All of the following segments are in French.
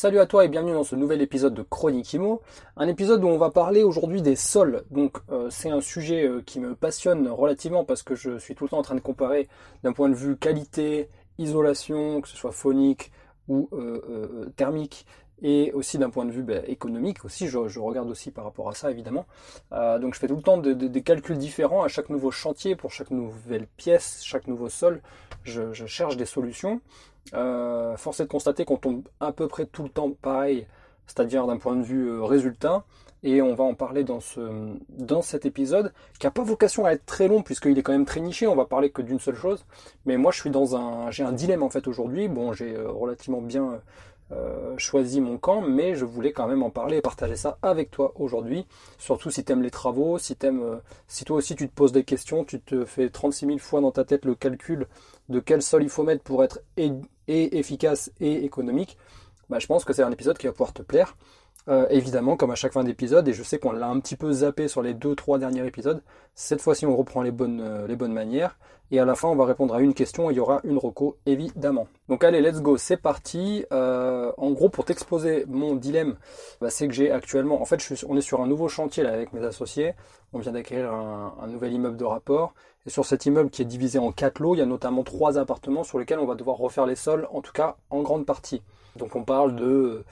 Salut à toi et bienvenue dans ce nouvel épisode de Chronique Imo, un épisode où on va parler aujourd'hui des sols. Donc euh, c'est un sujet euh, qui me passionne relativement parce que je suis tout le temps en train de comparer d'un point de vue qualité, isolation, que ce soit phonique ou euh, thermique, et aussi d'un point de vue ben, économique aussi, je, regarde aussi par rapport à ça évidemment. donc je fais tout le temps des calculs différents à chaque nouveau chantier, pour chaque nouvelle pièce, chaque nouveau sol, je cherche des solutions. Euh, force est de constater qu'on tombe à peu près tout le temps pareil, c'est-à-dire d'un point de vue euh, résultat. Et on va en parler dans, ce, dans cet épisode, qui n'a pas vocation à être très long, puisqu'il est quand même très niché, on va parler que d'une seule chose. Mais moi je suis dans un. J'ai un dilemme en fait aujourd'hui. Bon, j'ai euh, relativement bien choisi mon camp, mais je voulais quand même en parler et partager ça avec toi aujourd'hui. Surtout si tu aimes les travaux, si, aimes, euh, si toi aussi tu te poses des questions, tu te fais 36 000 fois dans ta tête le calcul de quel sol il faut mettre pour être et, efficace et économique, bah, je pense que c'est un épisode qui va pouvoir te plaire. Euh, évidemment, comme à chaque fin d'épisode, et je sais qu'on l'a un petit peu zappé sur les deux, trois derniers épisodes, cette fois-ci on reprend les bonnes, euh, les bonnes manières, et à la fin on va répondre à une question, et il y aura une reco, évidemment. Donc allez, let's go, c'est parti. Euh, en gros, pour t'exposer mon dilemme, bah, c'est que j'ai actuellement, en fait, on est sur un nouveau chantier là avec mes associés, on vient d'acquérir un, un nouvel immeuble de rapport, et sur cet immeuble qui est divisé en quatre lots, il y a notamment trois appartements sur lesquels on va devoir refaire les sols, en tout cas en grande partie. Donc on parle de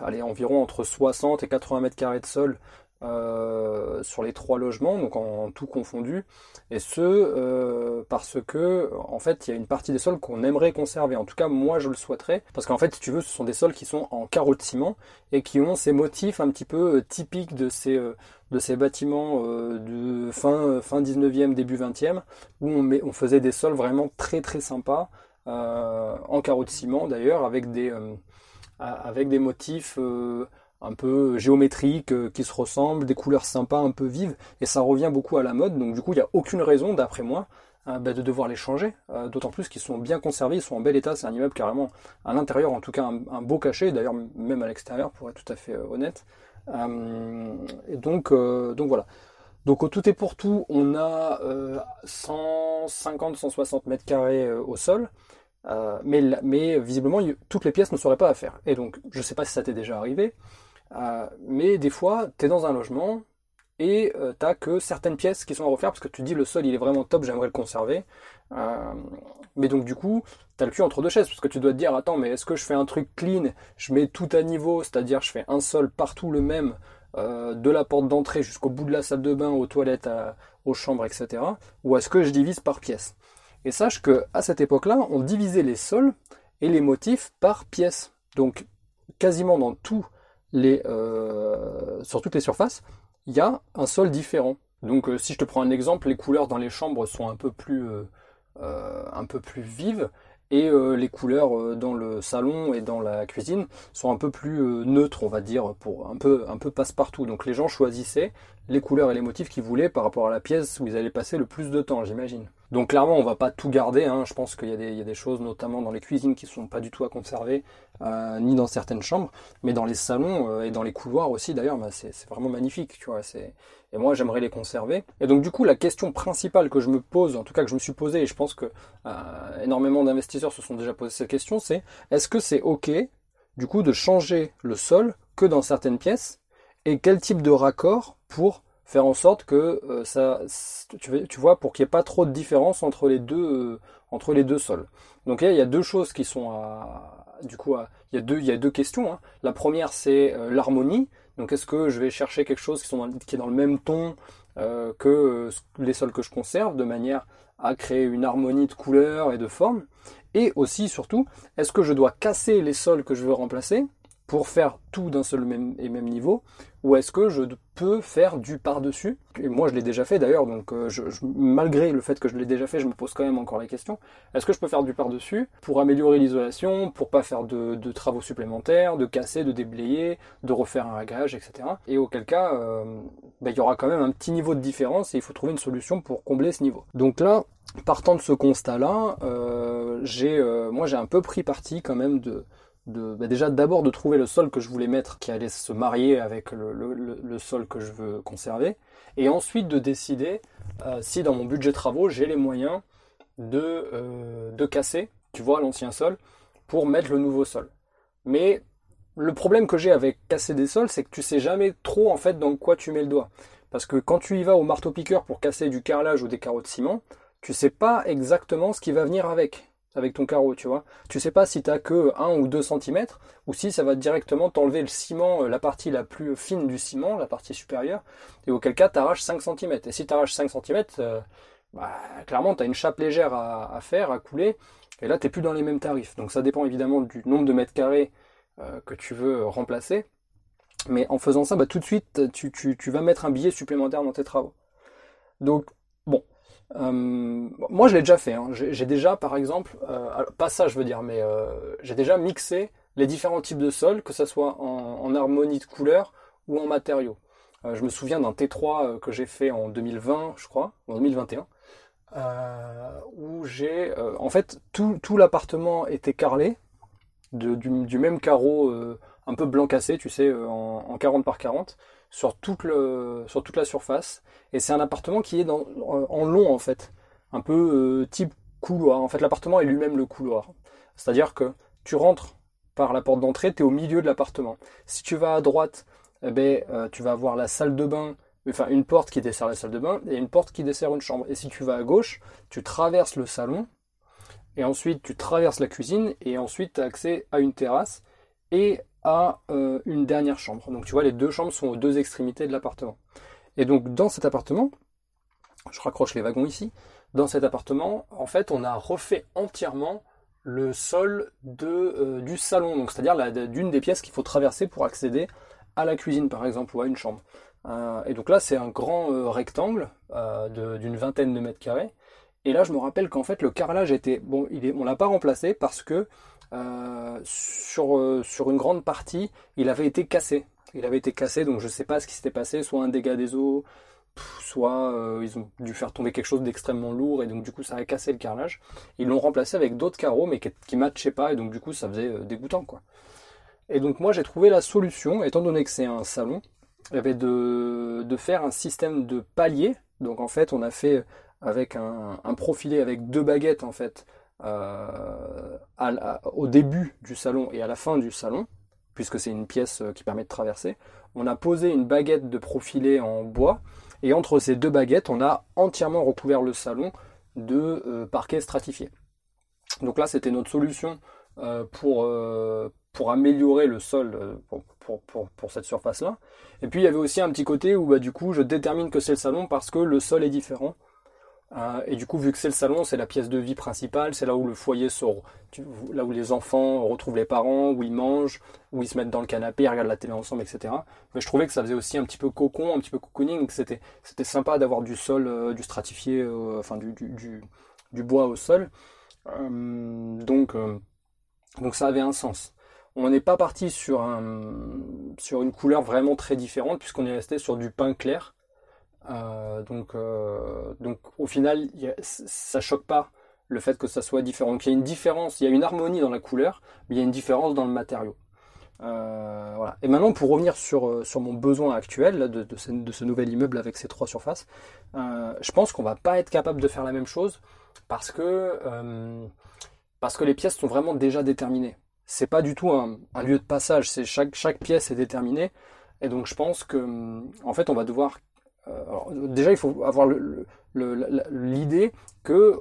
allez, environ entre 60 et 80 mètres carrés de sol euh, sur les trois logements, donc en, tout confondu, et ce euh, parce que en fait il y a une partie des sols qu'on aimerait conserver. En tout cas, moi je le souhaiterais, parce qu'en fait, si tu veux, ce sont des sols qui sont en carreau de ciment et qui ont ces motifs un petit peu euh, typiques de ces de ces bâtiments de fin fin 19e début 20e où on, on faisait des sols vraiment très très sympas en carreau de ciment d'ailleurs avec des avec des motifs euh, un peu géométriques euh, qui se ressemblent, des couleurs sympas, un peu vives, et ça revient beaucoup à la mode. Donc du coup, il n'y a aucune raison, d'après moi, euh, bah, de devoir les changer. D'autant plus qu'ils sont bien conservés, ils sont en bel état. C'est un immeuble carrément à l'intérieur, en tout cas un, beau cachet. D'ailleurs, même à l'extérieur, pour être tout à fait honnête. et donc, donc voilà. Donc au tout et pour tout, on a 150-160 mètres carrés au sol. Euh, mais, visiblement, toutes les pièces ne seraient pas à faire. Et donc, je ne sais pas si ça t'est déjà arrivé, euh, mais des fois, tu es dans un logement et euh, n'as que certaines pièces qui sont à refaire parce que tu dis le sol il est vraiment top, j'aimerais le conserver. mais donc, du coup, tu as le cul entre deux chaises parce que tu dois te dire attends, mais est-ce que je fais un truc clean, je mets tout à niveau, c'est-à-dire je fais un sol partout le même, de la porte d'entrée jusqu'au bout de la salle de bain, aux toilettes, aux chambres, etc. Ou est-ce que je divise par pièce et sache que à cette époque-là, on divisait les sols et les motifs par pièces. Donc quasiment dans les, euh, sur toutes les surfaces, il y a un sol différent. Donc euh, si je te prends un exemple, les couleurs dans les chambres sont euh, un peu plus vives et les couleurs dans le salon et dans la cuisine sont un peu plus neutres, on va dire, pour un peu, un peu passe-partout. Donc les gens choisissaient les couleurs et les motifs qu'ils voulaient par rapport à la pièce où ils allaient passer le plus de temps, j'imagine. Donc clairement, on va pas tout garder. Hein. Je pense qu'il y, a des choses, notamment dans les cuisines, qui sont pas du tout à conserver, euh, ni dans certaines chambres, mais dans les salons euh, et dans les couloirs aussi. D'ailleurs, bah, c'est vraiment magnifique, tu vois. Et moi, j'aimerais les conserver. Et donc du coup, la question principale que je me pose, en tout cas que je me suis posée, et je pense que euh, énormément d'investisseurs se sont déjà posé cette question, c'est est-ce que c'est ok, du coup, de changer le sol que dans certaines pièces, et quel type de raccord pour faire en sorte que euh, ça, tu, vois, pour qu'il n'y ait pas trop de différence entre les deux, euh, entre les deux sols. Donc il y a deux choses qui sont à, du coup, il y a deux, il y a deux questions. Hein. La première c'est euh, l'harmonie. Donc est-ce que je vais chercher quelque chose qui est dans le même ton que les sols que je conserve, de manière à créer une harmonie de couleurs et de formes? Et aussi, surtout, est-ce que je dois casser les sols que je veux remplacer? Pour faire tout d'un seul et même niveau ou est-ce que je peux faire du par-dessus? Et moi je l'ai déjà fait d'ailleurs, donc euh, malgré le fait que je l'ai déjà fait, je me pose quand même encore la question, est-ce que je peux faire du par-dessus pour améliorer l'isolation, pour pas faire de, travaux supplémentaires, de casser, de déblayer, de refaire un réglage, etc. Et auquel cas, euh, bah, il y aura quand même un petit niveau de différence et il faut trouver une solution pour combler ce niveau. Donc là, partant de ce constat-là, euh, j'ai, moi j'ai un peu pris parti quand même de bah, déjà d'abord de trouver le sol que je voulais mettre qui allait se marier avec le, sol que je veux conserver, et ensuite de décider euh, si dans mon budget travaux j'ai les moyens de, euh, de casser, tu vois, l'ancien sol pour mettre le nouveau sol. Mais le problème que j'ai avec casser des sols, c'est que tu sais jamais trop en fait dans quoi tu mets le doigt. Parce que quand tu y vas au marteau piqueur pour casser du carrelage ou des carreaux de ciment, tu sais pas exactement ce qui va venir avec avec ton carreau, tu vois. Tu sais pas si tu as que 1 ou 2 cm ou si ça va directement t'enlever le ciment, euh, la partie la plus fine du ciment, la partie supérieure, et auquel cas tu arraches 5 cm. Et si tu arraches 5 cm, bah, clairement tu as une chape légère à, faire, à couler, et là tu plus dans les mêmes tarifs. Donc ça dépend évidemment du nombre de mètres carrés euh, que tu veux remplacer. Mais en faisant ça, bah, tout de suite, tu vas mettre un billet supplémentaire dans tes travaux. Donc, bon, euh, moi, je l'ai déjà fait. Hein. J'ai déjà, par exemple, euh, pas ça, je veux dire, mais euh, j'ai déjà mixé les différents types de sols, que ce soit en, harmonie de couleur ou en matériaux. je me souviens d'un T3 que j'ai fait en 2020, je crois, en 2021, où j'ai, en fait, tout, tout l'appartement était carrelé du, même carreau un peu blanc cassé, tu sais, en, en 40 par 40 sur toute, la surface. Et c'est un appartement qui est en long en fait, un peu euh, type couloir. En fait, l'appartement est lui-même le couloir. C'est-à-dire que tu rentres par la porte d'entrée, tu es au milieu de l'appartement. Si tu vas à droite, eh ben, euh, tu vas avoir la salle de bain, enfin une porte qui dessert la salle de bain et une porte qui dessert une chambre. Et si tu vas à gauche, tu traverses le salon, et ensuite tu traverses la cuisine, et ensuite tu as accès à une terrasse et à euh, une dernière chambre. Donc tu vois, les deux chambres sont aux deux extrémités de l'appartement. Et donc dans cet appartement, je raccroche les wagons ici, dans cet appartement, en fait, on a refait entièrement le sol euh, du salon, donc c'est-à-dire d'une des pièces qu'il faut traverser pour accéder à la cuisine par exemple ou à une chambre. Euh, et donc là c'est un grand rectangle d'une vingtaine de mètres carrés. Et là je me rappelle qu'en fait le carrelage était bon, il est, on l'a pas remplacé parce que euh, sur, euh, sur une grande partie, il avait été cassé. Il avait été cassé, donc je ne sais pas ce qui s'était passé, soit un dégât des eaux, soit euh, ils ont dû faire tomber quelque chose d'extrêmement lourd et donc du coup ça a cassé le carrelage. Ils l'ont remplacé avec d'autres carreaux mais qui, ne matchaient pas et donc du coup ça faisait dégoûtant. Et donc moi j'ai trouvé la solution, étant donné que c'est un salon, il avait de, de faire un système de paliers. Donc en fait on a fait avec un, profilé avec deux baguettes en fait euh, au début du salon et à la fin du salon, puisque c'est une pièce euh, qui permet de traverser, on a posé une baguette de profilé en bois, et entre ces deux baguettes, on a entièrement recouvert le salon de euh, parquet stratifié. Donc là, c'était notre solution pour, pour améliorer le sol pour, pour, cette surface-là. Et puis il y avait aussi un petit côté où bah, du coup je détermine que c'est le salon parce que le sol est différent. Euh, et du coup, vu que c'est le salon, c'est la pièce de vie principale, c'est là où le foyer sort, là où les enfants retrouvent les parents, où ils mangent, où ils se mettent dans le canapé, ils regardent la télé ensemble, etc. Mais je trouvais que ça faisait aussi un petit peu cocon, un petit peu cocooning, c'était c'était sympa d'avoir du sol, euh, du stratifié, euh, enfin du, bois au sol. donc donc ça avait un sens. On n'est pas parti sur sur une couleur vraiment très différente puisqu'on est resté sur du pain clair. Euh, donc, euh, donc au final, ça choque pas le fait que ça soit différent. Donc il y a une différence, il y a une harmonie dans la couleur, mais il y a une différence dans le matériau. Euh, voilà. Et maintenant, pour revenir sur, sur mon besoin actuel de, de, ce, nouvel immeuble avec ces trois surfaces, je pense qu'on va pas être capable de faire la même chose parce que, parce que les pièces sont vraiment déjà déterminées. C'est pas du tout un, un lieu de passage, chaque, chaque pièce est déterminée. Et donc je pense que en fait on va devoir euh, déjà, il faut avoir l'idée que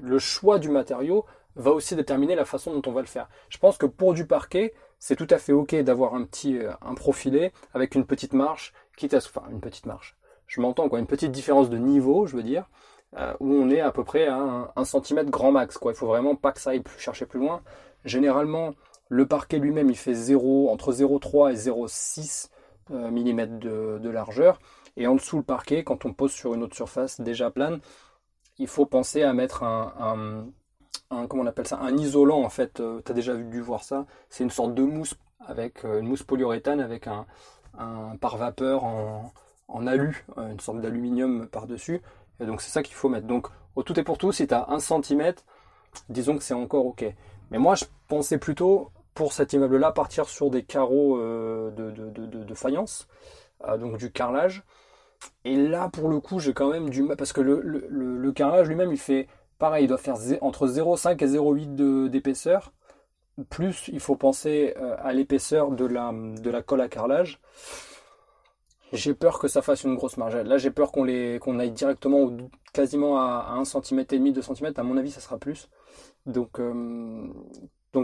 le choix du matériau va aussi déterminer la façon dont on va le faire. Je pense que pour du parquet, c'est tout à fait ok d'avoir un petit euh, un profilé avec une petite marche, quitte à enfin une petite marche. Je m'entends quoi, une petite différence de niveau, je veux dire, euh, où on est à peu près à un, centimètre grand max quoi. Il faut vraiment pas que ça aille chercher plus loin. Généralement, Le parquet lui-même, il fait 0, entre 0,3 et 0,6 mm de, largeur. Et en dessous le parquet, quand on pose sur une autre surface déjà plane, il faut penser à mettre un, comment on appelle ça, un isolant en fait. tu as déjà dû voir ça. C'est une sorte de mousse avec une mousse polyuréthane avec un, pare-vapeur en, en alu, euh, une sorte d'aluminium par-dessus. Et donc c'est ça qu'il faut mettre. Donc au tout et pour tout, si tu as 1 cm, disons que c'est encore ok. Mais moi je pensais plutôt pour cet immeuble-là partir sur des carreaux euh, de, faïence, euh, donc du carrelage. Et là pour le coup j'ai quand même du mal, parce que le, carrelage lui-même il fait pareil, il doit faire entre 0,5 et 0,8 d'épaisseur. Plus il faut penser à l'épaisseur de la, colle à carrelage j'ai peur que ça fasse une grosse marge. Là, j'ai peur qu'on aille directement quasiment à, 1 cm et demi, 2 cm. À mon avis, ça sera plus. Donc, euh,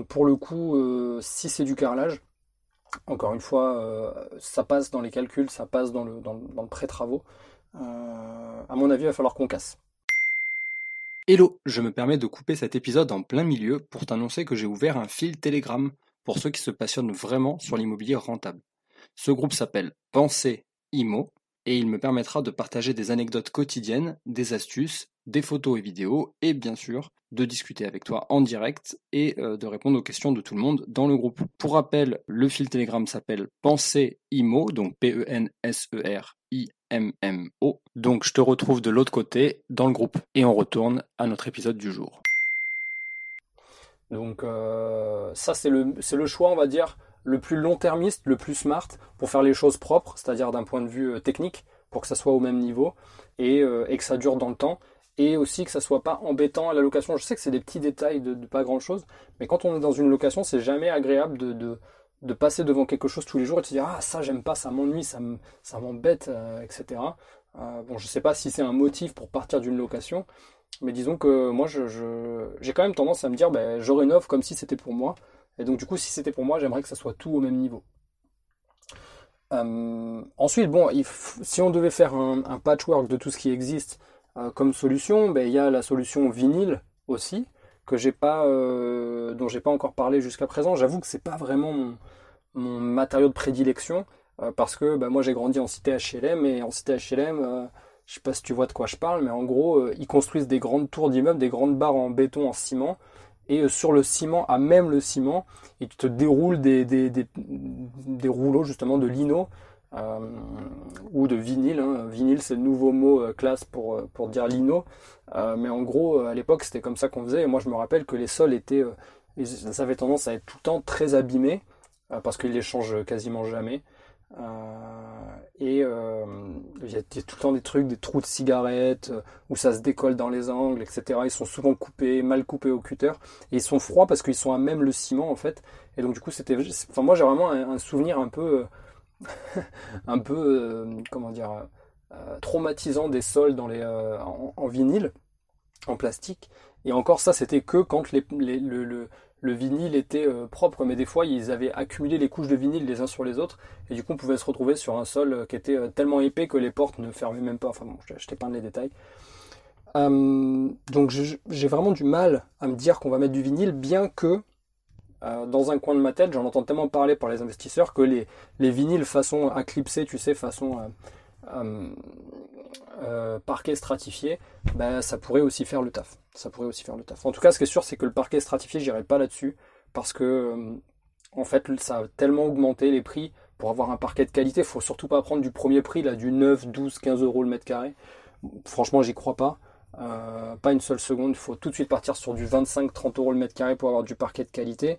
pour le coup, euh, si c'est du carrelage, encore une fois, euh, ça passe dans les calculs, ça passe dans le, pré-travaux. à mon avis, il va falloir qu'on casse. Hello, je me permets de couper cet épisode en plein milieu pour t'annoncer que j'ai ouvert un fil Telegram pour ceux qui se passionnent vraiment sur l'immobilier rentable. Ce groupe s'appelle Pensée IMO et il me permettra de partager des anecdotes quotidiennes, des astuces, des photos et vidéos et bien sûr de discuter avec toi en direct et euh, de répondre aux questions de tout le monde dans le groupe. Pour rappel, le fil Telegram s'appelle Pensée IMO, donc P-E-N-S-E-R-I-M-M-O. Donc je te retrouve de l'autre côté dans le groupe et on retourne à notre épisode du jour. Donc euh, ça c'est le, choix on va dire le plus long-termiste, le plus smart pour faire les choses propres, c'est-à-dire d'un point de vue euh, technique, pour que ça soit au même niveau et, que ça dure dans le temps. Et aussi que ça soit pas embêtant à la location. Je sais que c'est des petits détails de, pas grand chose, mais quand on est dans une location, c'est jamais agréable de, de, passer devant quelque chose tous les jours et de se dire Ah, ça j'aime pas, ça m'ennuie, ça m'embête, euh, etc. bon, je sais pas si c'est un motif pour partir d'une location, mais disons que moi, j'ai je, quand même tendance à me dire ben, Je rénove comme si c'était pour moi. Et donc du coup, si c'était pour moi, j'aimerais que ça soit tout au même niveau. Euh, ensuite, bon, si on devait faire un, patchwork de tout ce qui existe euh, comme solution, ben, il y a la solution vinyle aussi, que j'ai pas, euh, dont j'ai pas encore parlé jusqu'à présent. J'avoue que c'est pas vraiment mon, matériau de prédilection, parce que ben, moi j'ai grandi en cité HLM, et en cité HLM, je sais pas si tu vois de quoi je parle, mais en gros, ils construisent des grandes tours d'immeubles, des grandes barres en béton, en ciment, et euh, sur le ciment, à même le ciment, tu te déroules des, des, rouleaux justement de lino euh, ou de vinyle. Hein. Vinyle, c'est le nouveau mot euh, classe pour, pour dire lino. mais en gros, à l'époque, c'était comme ça qu'on faisait. Et moi, je me rappelle que les sols étaient, ça avait tendance à être tout le temps très abîmés parce qu'ils les changent quasiment jamais. Euh, et euh, il y a tout le temps des trucs, des trous de cigarettes, euh, où ça se décolle dans les angles, etc. Ils sont souvent coupés, mal coupés au cutter. Et ils sont froids parce qu'ils sont à même le ciment, en fait. Et donc, du coup, c'était. Enfin, moi, j'ai vraiment un, souvenir un peu. Un peu. comment dire. traumatisant des sols dans les, en, vinyle, en plastique. Et encore ça, c'était que quand le, le vinyle était euh, propre, mais des fois ils avaient accumulé les couches de vinyle les uns sur les autres, et du coup on pouvait se retrouver sur un sol euh, qui était euh, tellement épais que les portes ne fermaient même pas. Enfin bon, je t'ai pas les détails. donc j'ai vraiment du mal à me dire qu'on va mettre du vinyle, bien que dans un coin de ma tête, j'en entends tellement parler par les investisseurs que les, les vinyles façon à clipser, tu sais, façon euh, parquet stratifié, ben, ça pourrait aussi faire le taf. Ça pourrait aussi faire le taf. En tout cas, ce qui est sûr, c'est que le parquet stratifié, j'irai pas là-dessus parce que euh, en fait, ça a tellement augmenté les prix pour avoir un parquet de qualité. Faut surtout pas prendre du premier prix là, du 9, 12, 15 euros le mètre carré. Franchement, j'y crois pas. Euh, pas une seule seconde. Il faut tout de suite partir sur du 25, 30 euros le mètre carré pour avoir du parquet de qualité.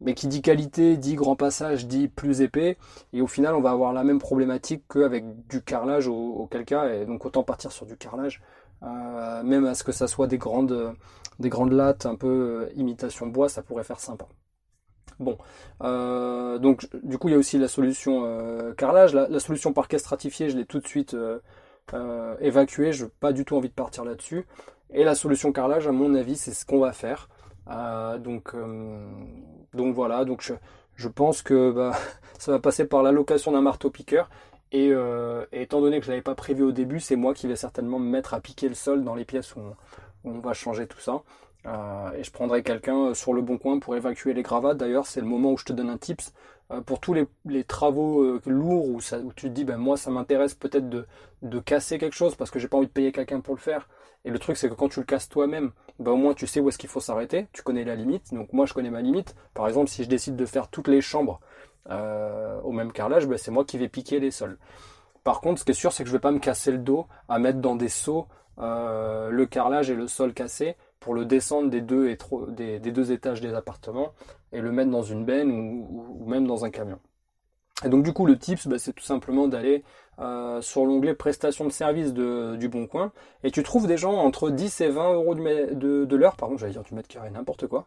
Mais qui dit qualité, dit grand passage, dit plus épais. Et au final, on va avoir la même problématique qu'avec du carrelage auquel cas. Et donc autant partir sur du carrelage. Euh, même à ce que ça soit des grandes, des grandes lattes, un peu euh, imitation bois, ça pourrait faire sympa. Bon, donc du coup il y a aussi la solution carrelage, la, solution parquet stratifié, je l'ai tout de suite évacuée, je n'ai pas du tout envie de partir là-dessus. Et la solution carrelage, à mon avis, c'est ce qu'on va faire. donc donc voilà, donc je, pense que bah, ça va passer par l'allocation d'un marteau-piqueur. Euh, et, étant donné que je ne l'avais pas prévu au début, c'est moi qui vais certainement me mettre à piquer le sol dans les pièces où on, va changer tout ça. Et je prendrai quelqu'un sur le bon coin pour évacuer les gravats. D'ailleurs, c'est le moment où je te donne un tips. pour tous les, travaux lourds où, tu te dis, ben, moi, ça m'intéresse peut-être de, casser quelque chose parce que j'ai pas envie de payer quelqu'un pour le faire. Et le truc, c'est que quand tu le casses toi-même, bah, au moins tu sais où est-ce qu'il faut s'arrêter, tu connais la limite. Donc moi, je connais ma limite. Par exemple, si je décide de faire toutes les chambres euh, au même carrelage, bah, c'est moi qui vais piquer les sols. Par contre, ce qui est sûr, c'est que je vais pas me casser le dos à mettre dans des seaux euh, le carrelage et le sol cassé pour le descendre des deux, des, deux étages des appartements et le mettre dans une benne ou même dans un camion. Et donc du coup le tips bah, c'est tout simplement d'aller euh, sur l'onglet prestations de service de, du Bon Coin et tu trouves des gens entre 10 et 20 euros de, de, de l'heure, pardon j'allais dire du mètre carré, n'importe quoi,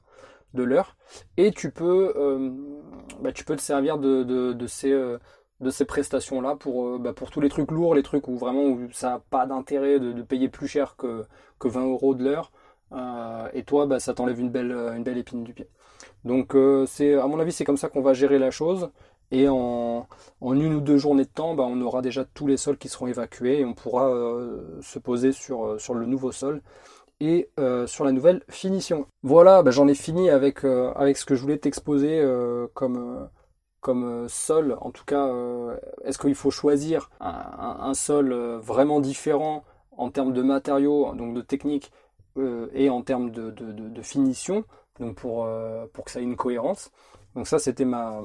de l'heure, et tu peux, euh, bah, tu peux te servir de, de, ces, euh, ces prestations là pour, bah, pour tous les trucs lourds, les trucs où vraiment où ça n'a pas d'intérêt de, de, payer plus cher que, que 20 euros de l'heure, et toi bah, ça t'enlève une belle, une belle épine du pied. Donc c'est à mon avis c'est comme ça qu'on va gérer la chose. Et en, une ou deux journées de temps, bah, on aura déjà tous les sols qui seront évacués et on pourra euh, se poser sur, euh, sur le nouveau sol et euh, sur la nouvelle finition. Voilà, bah, j'en ai fini avec, avec ce que je voulais t'exposer comme, comme sol. En tout cas, est-ce qu'il faut choisir un, sol vraiment différent en termes de matériaux, donc de technique et en termes de, finition, donc pour, pour que ça ait une cohérence donc ça, c'était ma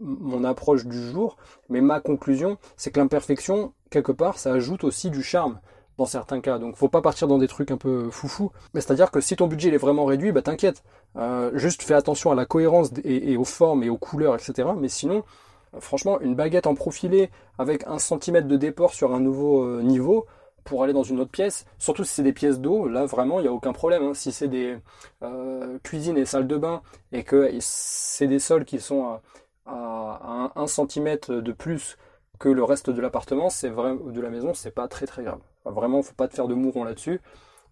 mon approche du jour. Mais ma conclusion, c'est que l'imperfection, quelque part, ça ajoute aussi du charme dans certains cas. Donc faut pas partir dans des trucs un peu foufou. Mais c'est-à-dire que si ton budget est vraiment réduit, bah t'inquiète. Euh, juste fais attention à la cohérence et, aux formes et aux couleurs, etc. Mais sinon, franchement, une baguette en profilé avec un centimètre de déport sur un nouveau euh, niveau, pour aller dans une autre pièce, surtout si c'est des pièces d'eau, là vraiment il n'y a aucun problème. Hein. Si c'est des euh, cuisines et salles de bain et que c'est des sols qui sont à, à, 1 cm de plus que le reste de l'appartement, c'est vrai de la maison, c'est pas très très grave. vraiment, faut pas te faire de mourons là-dessus.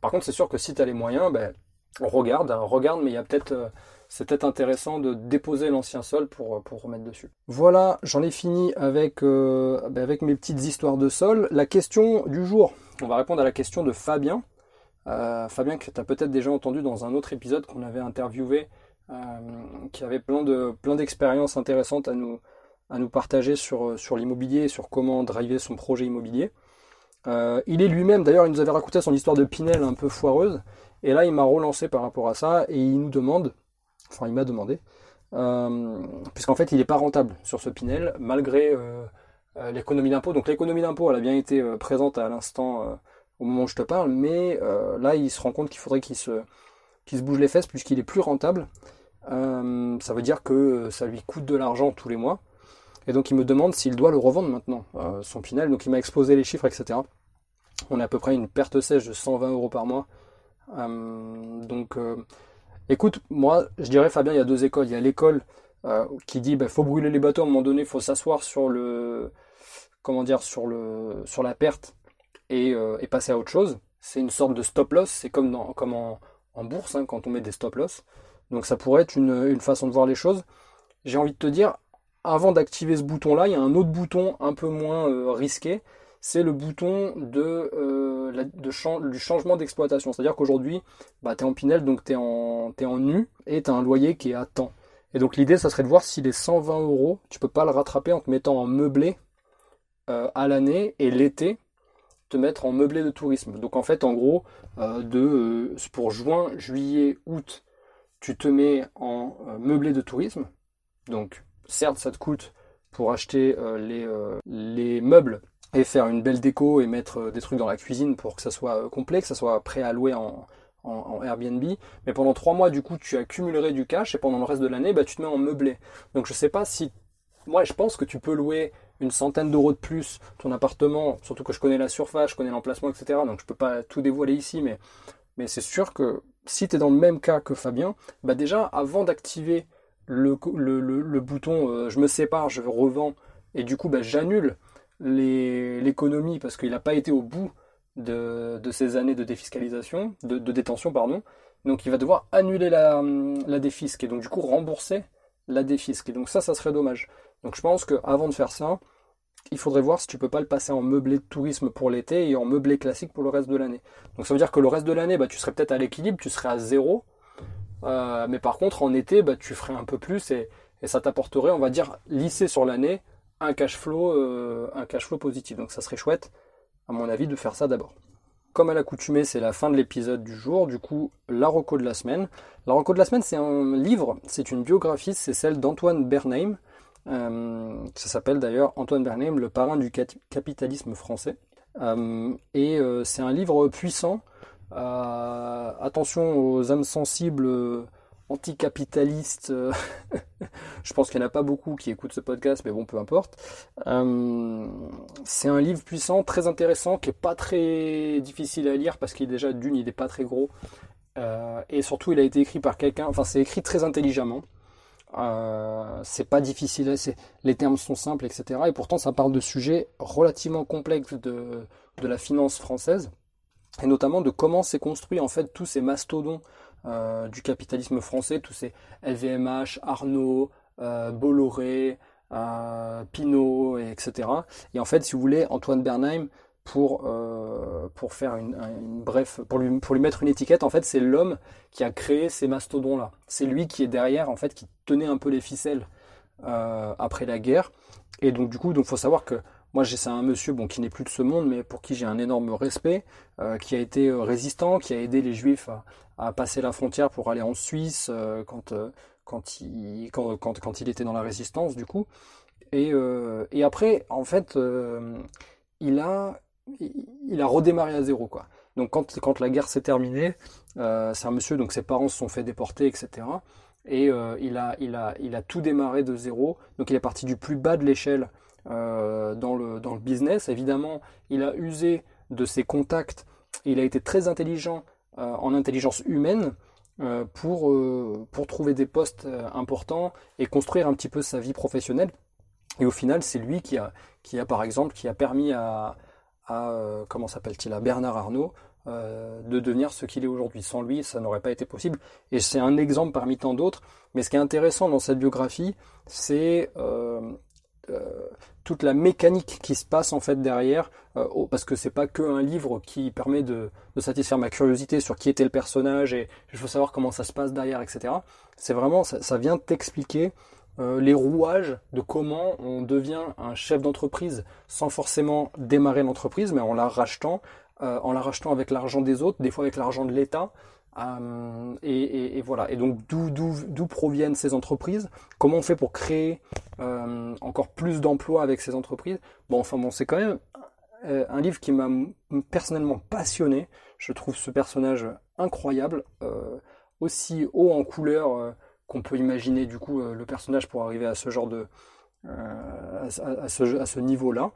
Par contre, c'est sûr que si tu as les moyens, ben, regarde, hein, regarde, mais il y a peut-être euh, peut-être intéressant de déposer l'ancien sol pour, pour remettre dessus. Voilà, j'en ai fini avec, euh, ben, avec mes petites histoires de sol. La question du jour, on va répondre à la question de Fabien. Euh, Fabien que tu as peut-être déjà entendu dans un autre épisode qu'on avait interviewé, euh, qui avait plein de plein d'expériences intéressantes à nous, à nous partager sur, sur l'immobilier et sur comment driver son projet immobilier. il est lui-même, d'ailleurs, il nous avait raconté son histoire de Pinel un peu foireuse, et là il m'a relancé par rapport à ça, et il nous demande enfin il m'a demandé, euh, puisqu'en fait il n'est pas rentable sur ce Pinel, malgré euh, euh, l'économie d'impôt. Donc l'économie d'impôt, elle a bien été présente à l'instant au moment où je te parle, mais là il se rend compte qu'il faudrait qu'il se, bouge les fesses puisqu'il est plus rentable. ça veut dire que ça lui coûte de l'argent tous les mois. Et donc il me demande s'il doit le revendre maintenant, son Pinel. Donc il m'a exposé les chiffres, etc. On a à peu près une perte sèche de 120 euros par mois. donc Écoute, moi, je dirais, Fabien, il y a deux écoles. Il y a l'école euh, qui dit, bah, faut brûler les bateaux à un moment donné, il faut s'asseoir sur le, comment dire, sur le, sur la perte et, euh, passer à autre chose. C'est une sorte de stop loss. C'est comme en, bourse, hein, quand on met des stop loss. Donc ça pourrait être une, façon de voir les choses. J'ai envie de te dire, avant d'activer ce bouton-là, il y a un autre bouton un peu moins euh, risqué c'est le bouton euh, du changement d'exploitation. C'est-à-dire qu'aujourd'hui, bah, tu es en Pinel, donc tu es en, nu, et tu as un loyer qui est à temps. Et donc l'idée, ça serait de voir si les 120 euros, tu peux pas le rattraper en te mettant en meublé euh, à l'année, et l'été, te mettre en meublé de tourisme. Donc en fait, en gros, euh, de, pour juin, juillet, août, tu te mets en meublé de tourisme. Donc certes, ça te coûte pour acheter les meubles et faire une belle déco et mettre euh, des trucs dans la cuisine pour que ça soit euh, complet, que ça soit prêt à louer en, en, Airbnb. Mais pendant trois mois, du coup, tu accumulerais du cash et pendant le reste de l'année, bah, tu te mets en meublé. Donc je sais pas si. Moi, je pense que tu peux louer une centaine d'euros de plus ton appartement, surtout que je connais la surface, je connais l'emplacement, etc. Donc je peux pas tout dévoiler ici, mais, mais c'est sûr que si tu es dans le même cas que Fabien, bah déjà, avant d'activer le, le, le, bouton euh, je me sépare, je revends, et du coup, bah, j'annule l'économie parce qu'il n'a pas été au bout de, de, ces années de défiscalisation, de, détention, pardon. Donc il va devoir annuler la, la défisque et donc du coup rembourser la défisque. Et donc ça, ça serait dommage. Donc je pense qu'avant de faire ça, il faudrait voir si tu peux pas le passer en meublé de tourisme pour l'été et en meublé classique pour le reste de l'année. Donc ça veut dire que le reste de l'année, bah, tu serais peut-être à l'équilibre, tu serais à zéro, mais par contre, en été, bah, tu ferais un peu plus et, et ça t'apporterait, on va dire, lissé sur l'année, un cash flow, un cash flow positif. Donc ça serait chouette, à mon avis, de faire ça d'abord. Comme à l'accoutumée, c'est la fin de l'épisode du jour, du coup, la reco de la semaine. La reco de la semaine, c'est un livre, c'est une biographie, c'est celle d'Antoine Bernheim. Euh, ça s'appelle d'ailleurs Antoine Bernheim, le parrain du capitalisme français. Euh, et euh, c'est un livre puissant. attention aux âmes sensibles anticapitaliste. Euh, je pense qu'il n'y en a pas beaucoup qui écoutent ce podcast, mais bon, peu importe. Euh, c'est un livre puissant, très intéressant, qui est pas très difficile à lire parce qu'il est déjà d'une, il n'est pas très gros. Euh, et surtout, il a été écrit par quelqu'un, enfin, c'est écrit très intelligemment. c'est pas difficile, les termes sont simples, etc. Et pourtant, ça parle de sujets relativement complexes de, de la finance française, et notamment de comment s'est construit en fait tous ces mastodons euh, du capitalisme français, tous ces LVMH, Arnaud, euh, Bolloré, euh, Pinault, etc. Et en fait, si vous voulez, Antoine Bernheim, pour, pour faire une, bref, pour lui, pour lui mettre une étiquette, en fait, c'est l'homme qui a créé ces mastodons-là. C'est lui qui est derrière, en fait, qui tenait un peu les ficelles après la guerre. Et donc, du coup, il faut savoir que moi, c'est un monsieur bon, qui n'est plus de ce monde, mais pour qui j'ai un énorme respect, qui a été résistant, qui a aidé les juifs à, à passer la frontière pour aller en Suisse euh, quand, euh, quand, il, quand, quand, il était dans la résistance, du coup. Et, euh, et après, en fait, il, a, il a redémarré à zéro, quoi. Donc quand, quand la guerre s'est terminée, c'est un monsieur, donc ses parents se sont fait déporter, etc. Et il, a, il, a, il a tout démarré de zéro. Donc il est parti du plus bas de l'échelle dans, le, dans le business. Évidemment, il a usé de ses contacts. Il a été très intelligent en intelligence humaine euh, pour, euh, pour trouver des postes importants et construire un petit peu sa vie professionnelle. Et au final, c'est lui qui a, qui a, par exemple, qui a permis à, comment s'appelle-t-il, à Bernard Arnault de devenir ce qu'il est aujourd'hui. Sans lui, ça n'aurait pas été possible. Et c'est un exemple parmi tant d'autres. Mais ce qui est intéressant dans cette biographie, c'est euh, toute la mécanique qui se passe en fait derrière, euh, parce que c'est pas que un livre qui permet de, satisfaire ma curiosité sur qui était le personnage et je veux savoir comment ça se passe derrière, etc. C'est vraiment, ça, vient t'expliquer euh, les rouages de comment on devient un chef d'entreprise sans forcément démarrer l'entreprise, mais en la rachetant, en la rachetant avec l'argent des autres, des fois avec l'argent de l'État, euh, et, voilà. Et donc d'où proviennent ces entreprises? Comment on fait pour créer euh, encore plus d'emplois avec ces entreprises? Bon, enfin bon, c'est quand même euh, un livre qui m'a personnellement passionné. Je trouve ce personnage incroyable, aussi haut en couleur qu'on peut imaginer du coup le personnage pour arriver à ce genre de à, ce, niveau-là.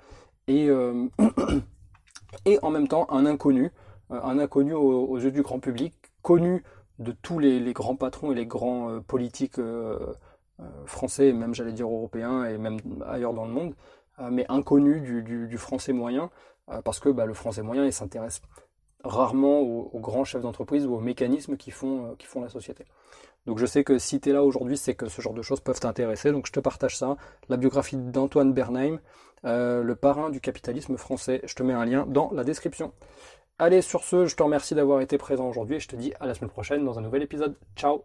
Et et en même temps un inconnu, un inconnu aux yeux du grand public connu de tous les, grands patrons et les grands euh, politiques euh, euh, français, même j'allais dire européens et même ailleurs dans le monde, mais inconnu du, français moyen, parce que bah, le français moyen il s'intéresse rarement aux, grands chefs d'entreprise ou aux mécanismes qui font, qui font la société. Donc je sais que si tu es là aujourd'hui, c'est que ce genre de choses peuvent t'intéresser, donc je te partage ça, la biographie d'Antoine Bernheim, le parrain du capitalisme français, je te mets un lien dans la description. Allez, sur ce, je te remercie d'avoir été présent aujourd'hui et je te dis à la semaine prochaine dans un nouvel épisode. Ciao